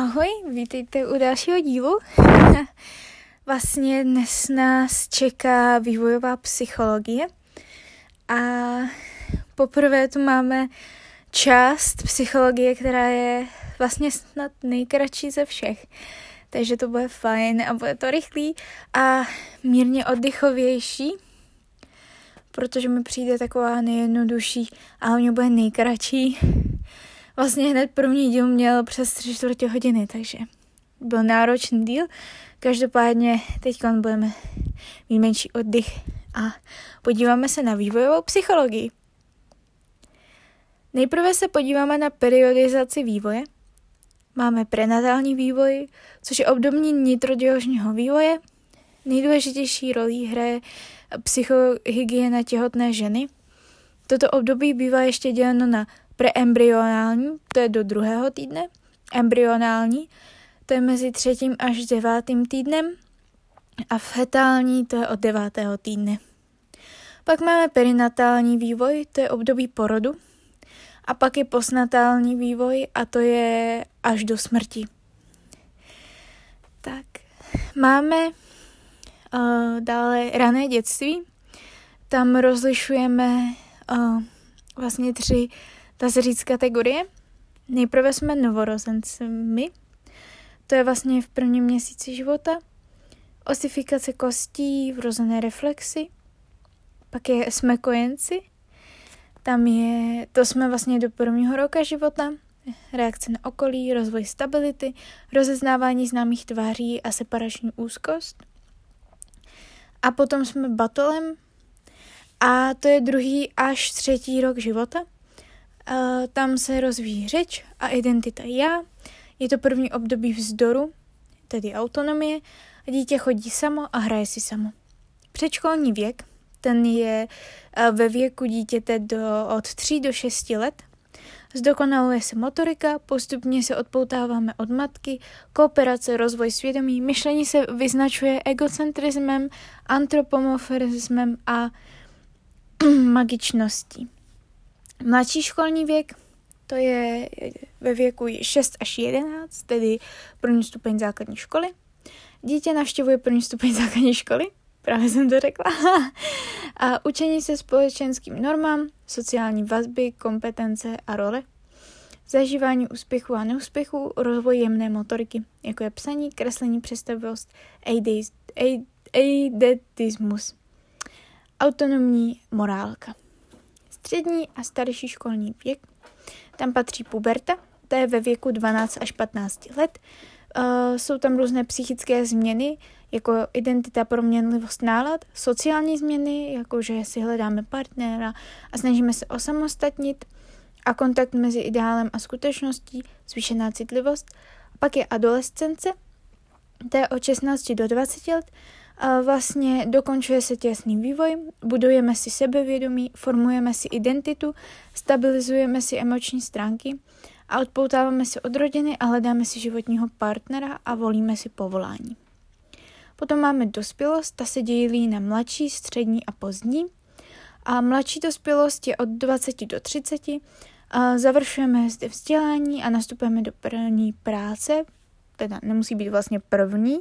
Ahoj, vítejte u dalšího dílu. vlastně dnes nás čeká vývojová psychologie a poprvé tu máme část psychologie, která je vlastně snad nejkratší ze všech. Takže to bude fajn a bude to rychlý a mírně oddychovější, protože mi přijde taková nejjednodušší a hlavně bude nejkratší vlastně hned první díl měl přes tři čtvrtě hodiny, takže byl náročný díl. Každopádně teď budeme mít menší oddych a podíváme se na vývojovou psychologii. Nejprve se podíváme na periodizaci vývoje. Máme prenatální vývoj, což je obdobní nitroděložního vývoje. Nejdůležitější roli hraje psychohygiena těhotné ženy. Toto období bývá ještě děleno na Preembryonální, to je do druhého týdne. Embryonální, to je mezi třetím až devátým týdnem. A fetální, to je od devátého týdne. Pak máme perinatální vývoj, to je období porodu. A pak je postnatální vývoj a to je až do smrti. Tak, máme uh, dále rané dětství. Tam rozlišujeme uh, vlastně tři dá se říct kategorie. Nejprve jsme novorozencemi, to je vlastně v prvním měsíci života, osifikace kostí, vrozené reflexy, pak je jsme kojenci, tam je, to jsme vlastně do prvního roka života, reakce na okolí, rozvoj stability, rozeznávání známých tváří a separační úzkost. A potom jsme batolem. A to je druhý až třetí rok života – tam se rozvíjí řeč a identita já. Je to první období vzdoru, tedy autonomie, a dítě chodí samo a hraje si samo. Předškolní věk, ten je uh, ve věku dítěte do, od 3 do 6 let. Zdokonaluje se motorika, postupně se odpoutáváme od matky, kooperace, rozvoj svědomí, myšlení se vyznačuje egocentrismem, antropomorfismem a magičností. Mladší školní věk, to je ve věku 6 až 11, tedy první stupeň základní školy. Dítě navštěvuje první stupeň základní školy, právě jsem to řekla. a učení se společenským normám, sociální vazby, kompetence a role. Zažívání úspěchu a neúspěchu, rozvoj jemné motoriky, jako je psaní, kreslení, představivost, eidetismus. Autonomní morálka střední a starší školní věk. Tam patří puberta, to je ve věku 12 až 15 let. Uh, jsou tam různé psychické změny, jako identita, proměnlivost nálad, sociální změny, jako že si hledáme partnera a snažíme se osamostatnit a kontakt mezi ideálem a skutečností, zvýšená citlivost. Pak je adolescence, to je od 16 do 20 let, a vlastně dokončuje se těsný vývoj, budujeme si sebevědomí, formujeme si identitu, stabilizujeme si emoční stránky a odpoutáváme se od rodiny a hledáme si životního partnera a volíme si povolání. Potom máme dospělost, ta se dělí na mladší, střední a pozdní. A mladší dospělost je od 20 do 30. A završujeme zde vzdělání a nastupujeme do první práce, teda nemusí být vlastně první,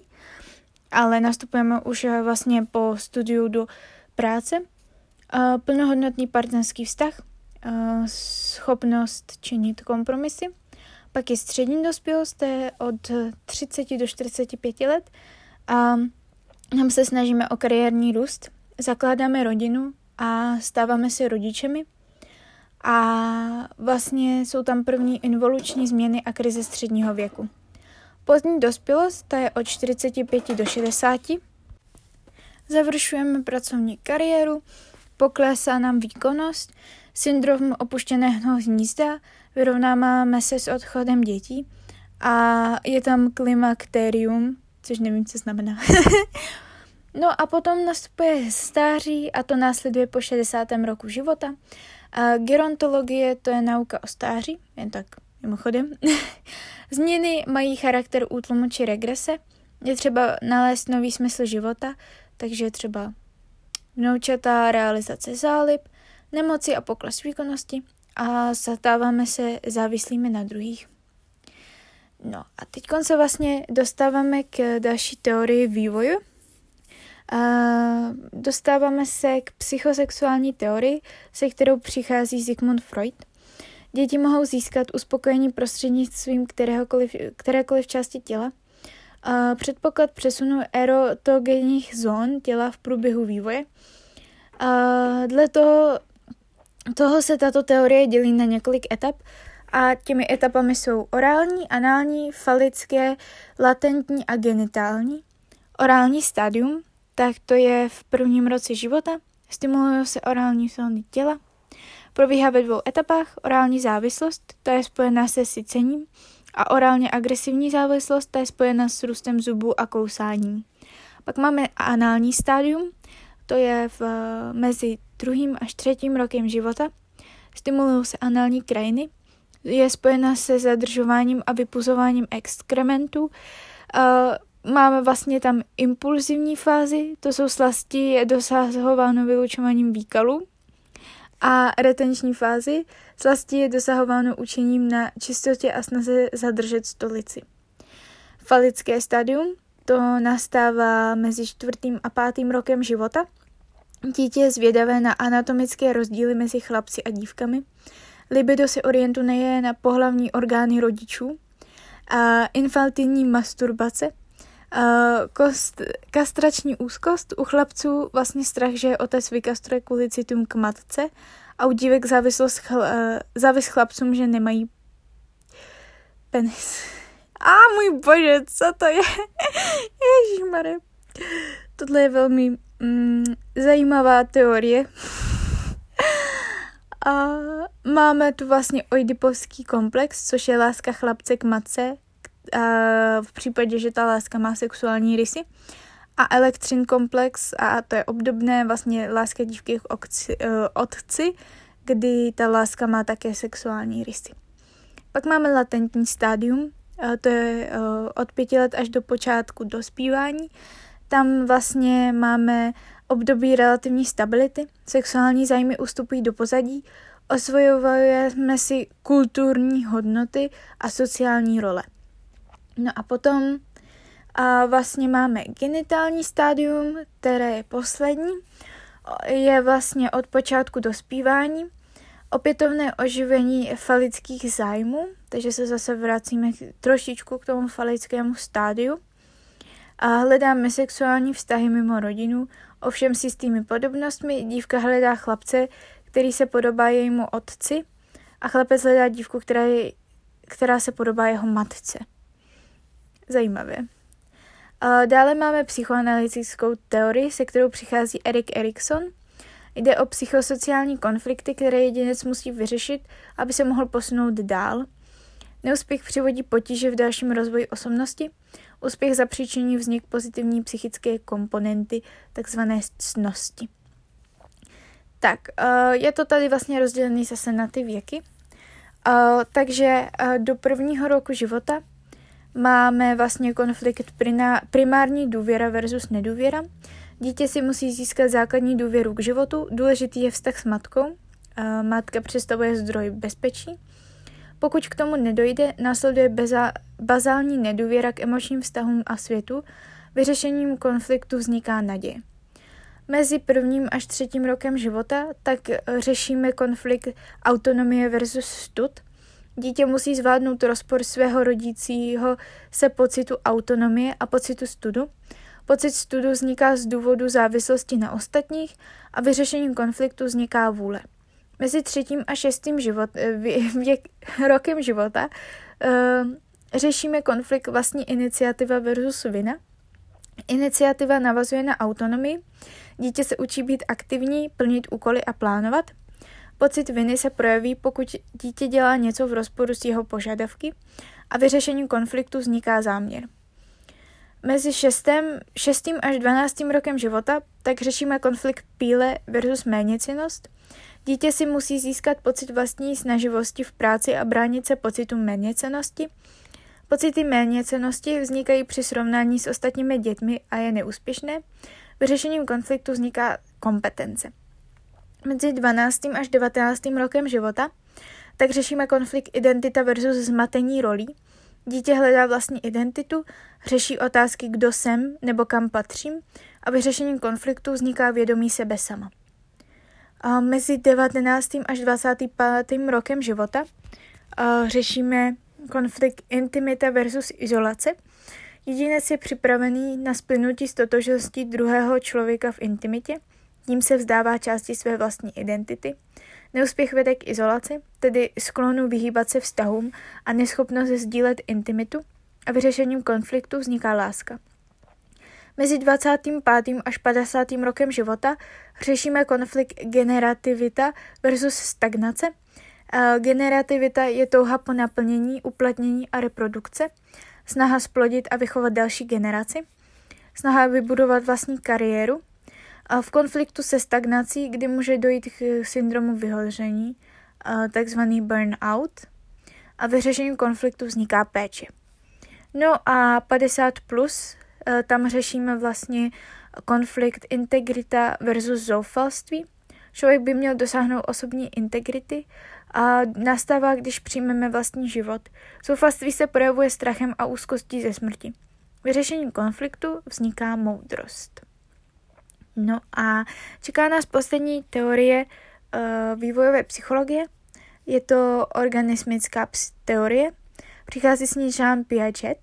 ale nastupujeme už eh, vlastně po studiu do práce. Plnohodnotný partnerský vztah, schopnost činit kompromisy. Pak je střední dospělost, to je od 30 do 45 let. A tam se snažíme o kariérní růst, zakládáme rodinu a stáváme se rodičemi. A vlastně jsou tam první involuční změny a krize středního věku. Pozdní dospělost, ta je od 45 do 60. Završujeme pracovní kariéru, poklesá nám výkonnost, syndrom opuštěného hnízda, vyrovnáváme se s odchodem dětí a je tam klimakterium, což nevím, co znamená. no a potom nastupuje stáří a to následuje po 60. roku života. A gerontologie to je nauka o stáří, jen tak mimochodem. Změny mají charakter útlumu či regrese. Je třeba nalézt nový smysl života, takže třeba vnoučatá realizace zálib, nemoci a pokles výkonnosti a stáváme se závislými na druhých. No a teď se vlastně dostáváme k další teorii vývoje. Dostáváme se k psychosexuální teorii, se kterou přichází Sigmund Freud. Děti mohou získat uspokojení prostřednictvím kteréhokoliv, kterékoliv části těla. A předpoklad přesunu erotogenních zón těla v průběhu vývoje. A dle toho, toho se tato teorie dělí na několik etap a těmi etapami jsou orální, anální, falické, latentní a genitální. Orální stádium, tak to je v prvním roce života, stimulují se orální zóny těla, probíhá ve dvou etapách, orální závislost, ta je spojená se sycením, a orálně agresivní závislost, ta je spojená s růstem zubů a kousáním. Pak máme anální stádium, to je v, mezi druhým až třetím rokem života, stimulují se anální krajiny, je spojena se zadržováním a vypuzováním exkrementů. Uh, máme vlastně tam impulzivní fázi, to jsou slasti, je dosahováno vylučováním výkalů. A retenční fázi, slasti je dosahováno učením na čistotě a snaze zadržet stolici. Falické stadium, to nastává mezi čtvrtým a pátým rokem života. Dítě je zvědavé na anatomické rozdíly mezi chlapci a dívkami. Libido se orientuje na pohlavní orgány rodičů, a infantilní masturbace, kost, kastrační úzkost, u chlapců vlastně strach, že otec vykastruje kvůli citům k matce a u dívek závislost chl, závis chlapcům, že nemají penis. A můj bože, co to je? Ježišmarja. Tohle je velmi mm, zajímavá teorie. A máme tu vlastně oidipovský komplex, což je láska chlapce k matce, v případě, že ta láska má sexuální rysy. A elektřin komplex, a to je obdobné vlastně láska dívky k uh, otci, kdy ta láska má také sexuální rysy. Pak máme latentní stádium, uh, to je od pěti let až do počátku dospívání. Tam vlastně máme období relativní stability, sexuální zájmy ustupují do pozadí, osvojujeme si kulturní hodnoty a sociální role. No a potom a vlastně máme genitální stádium, které je poslední, je vlastně od počátku dospívání, opětovné oživení falických zájmů, takže se zase vracíme trošičku k tomu falickému stádiu. A hledáme sexuální vztahy mimo rodinu, Ovšem s jistými podobnostmi. Dívka hledá chlapce, který se podobá jejímu otci a chlapec hledá dívku, která, je, která se podobá jeho matce. Zajímavé. A dále máme psychoanalytickou teorii, se kterou přichází Erik Erikson. Jde o psychosociální konflikty, které jedinec musí vyřešit, aby se mohl posunout dál. Neúspěch přivodí potíže v dalším rozvoji osobnosti, Úspěch zapříčiní vznik pozitivní psychické komponenty, takzvané cnosti. Tak, je to tady vlastně rozdělený zase na ty věky. Takže do prvního roku života máme vlastně konflikt primární důvěra versus nedůvěra. Dítě si musí získat základní důvěru k životu, důležitý je vztah s matkou. Matka představuje zdroj bezpečí. Pokud k tomu nedojde, následuje beza, bazální nedůvěra k emočním vztahům a světu, vyřešením konfliktu vzniká naděje. Mezi prvním až třetím rokem života tak řešíme konflikt autonomie versus stud. Dítě musí zvládnout rozpor svého rodícího se pocitu autonomie a pocitu studu. Pocit studu vzniká z důvodu závislosti na ostatních a vyřešením konfliktu vzniká vůle. Mezi třetím a šestým život, věk, rokem života uh, řešíme konflikt vlastní iniciativa versus vina. Iniciativa navazuje na autonomii. Dítě se učí být aktivní, plnit úkoly a plánovat. Pocit viny se projeví, pokud dítě dělá něco v rozporu s jeho požadavky a vyřešením konfliktu vzniká záměr. Mezi 6. 6. až 12. rokem života tak řešíme konflikt píle versus méněcenost. Dítě si musí získat pocit vlastní snaživosti v práci a bránit se pocitu méněcenosti. Pocity méněcenosti vznikají při srovnání s ostatními dětmi a je neúspěšné. Vyřešením konfliktu vzniká kompetence. Mezi 12. až 19. rokem života tak řešíme konflikt identita versus zmatení rolí. Dítě hledá vlastní identitu, řeší otázky, kdo jsem nebo kam patřím a vyřešením konfliktu vzniká vědomí sebe sama. A mezi 19. až 25. rokem života řešíme konflikt intimita versus izolace. Jedinec je připravený na splynutí z totožností druhého člověka v intimitě, tím se vzdává části své vlastní identity. Neúspěch vede k izolaci, tedy sklonu vyhýbat se vztahům a neschopnost sdílet intimitu a vyřešením konfliktu vzniká láska. Mezi 25. až 50. rokem života řešíme konflikt generativita versus stagnace. Generativita je touha po naplnění, uplatnění a reprodukce, snaha splodit a vychovat další generaci, snaha vybudovat vlastní kariéru, a v konfliktu se stagnací, kdy může dojít k syndromu vyhoření, takzvaný burnout, a vyřešením konfliktu vzniká péče. No a 50 plus, e, tam řešíme vlastně konflikt integrita versus zoufalství. Člověk by měl dosáhnout osobní integrity a nastává, když přijmeme vlastní život. Zoufalství se projevuje strachem a úzkostí ze smrti. Vyřešením konfliktu vzniká moudrost. No a čeká nás poslední teorie uh, vývojové psychologie. Je to organismická teorie. Přichází s ní Jean Piaget.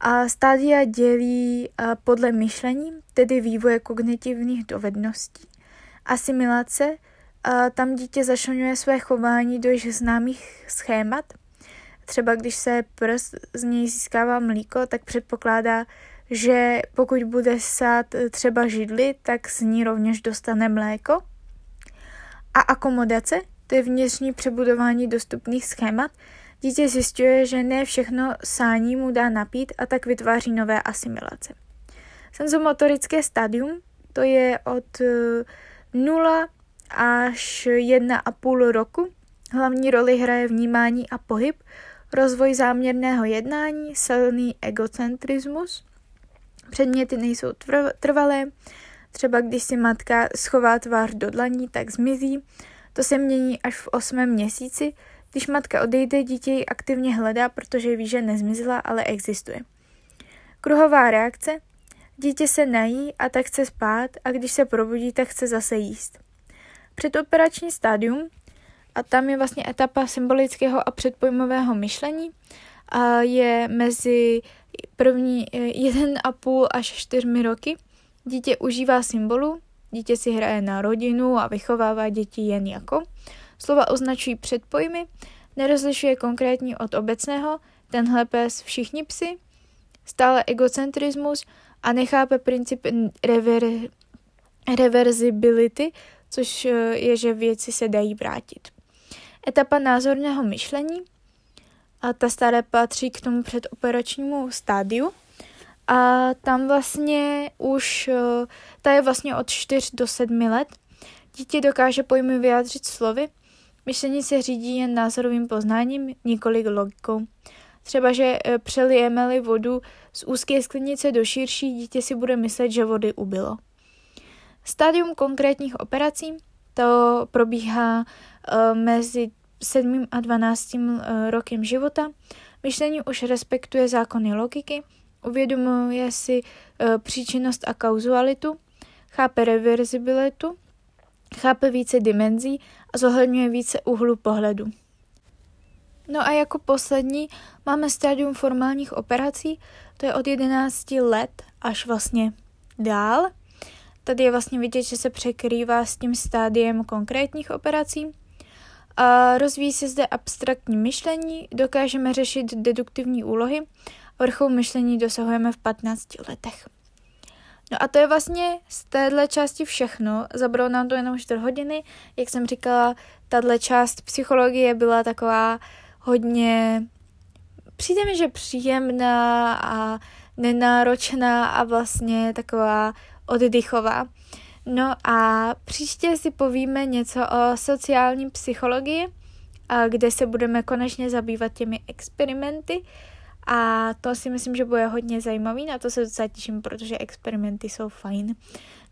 A stádia dělí uh, podle myšlení, tedy vývoje kognitivních dovedností. Asimilace, uh, tam dítě zašlňuje své chování do již známých schémat. Třeba když se prst z něj získává mlíko, tak předpokládá, že pokud bude sát eh, třeba židli, tak z ní rovněž dostane mléko. A akomodace, to je vnitřní přebudování dostupných schémat, dítě zjišťuje, že ne všechno sání mu dá napít a tak vytváří nové asimilace. Senzomotorické stadium, to je od 0 eh, až 1,5 roku. Hlavní roli hraje vnímání a pohyb, rozvoj záměrného jednání, silný egocentrismus – Předměty nejsou trvalé, třeba když si matka schová tvář do dlaní, tak zmizí. To se mění až v osmém měsíci. Když matka odejde, dítě ji aktivně hledá, protože ví, že nezmizela, ale existuje. Kruhová reakce. Dítě se nají a tak chce spát a když se probudí, tak chce zase jíst. Předoperační stádium, a tam je vlastně etapa symbolického a předpojmového myšlení, a je mezi první eh, jeden a půl až čtyřmi roky. Dítě užívá symbolu, dítě si hraje na rodinu a vychovává děti jen jako. Slova označují předpojmy, nerozlišuje konkrétní od obecného, tenhle pes všichni psy, stále egocentrismus a nechápe princip rever, reverzibility, což eh, je, že věci se dají vrátit. Etapa názorného myšlení – a ta staré patří k tomu předoperačnímu stádiu. A tam vlastně už, eh, ta je vlastně od 4 do 7 let. Dítě dokáže pojmy vyjádřit slovy, myšlení se řídí jen názorovým poznáním, několik logikou. Třeba, že eh, přelijeme-li vodu z úzké sklenice do širší, dítě si bude myslet, že vody ubylo. Stádium konkrétních operací to probíhá uh, mezi 7. a 12. Eh, rokem života. Myšlení už respektuje zákony logiky, uvědomuje si eh, příčinnost a kauzualitu, chápe reverzibilitu, chápe více dimenzí a zohledňuje více úhlu pohledu. No a jako poslední máme stádium formálních operací, to je od 11 let až vlastně dál. Tady je vlastně vidět, že se překrývá s tím stádiem konkrétních operací. A rozvíjí se zde abstraktní myšlení, dokážeme řešit deduktivní úlohy, vrchol myšlení dosahujeme v 15 letech. No a to je vlastně z téhle části všechno. Zabralo nám to jenom 4 hodiny. Jak jsem říkala, tahle část psychologie byla taková hodně, přijde mi, že příjemná a nenáročná a vlastně taková oddychová. No a příště si povíme něco o sociální psychologii, kde se budeme konečně zabývat těmi experimenty a to si myslím, že bude hodně zajímavý, na to se docela těším, protože experimenty jsou fajn.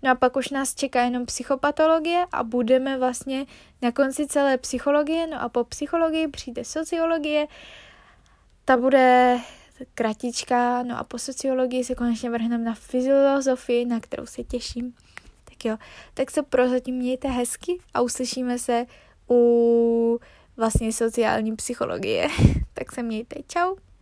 No a pak už nás čeká jenom psychopatologie a budeme vlastně na konci celé psychologie, no a po psychologii přijde sociologie, ta bude kratička, no a po sociologii se konečně vrhneme na filozofii, na kterou se těším. Tak jo, tak se prozatím mějte hezky a uslyšíme se u vlastně sociální psychologie. tak se mějte, čau.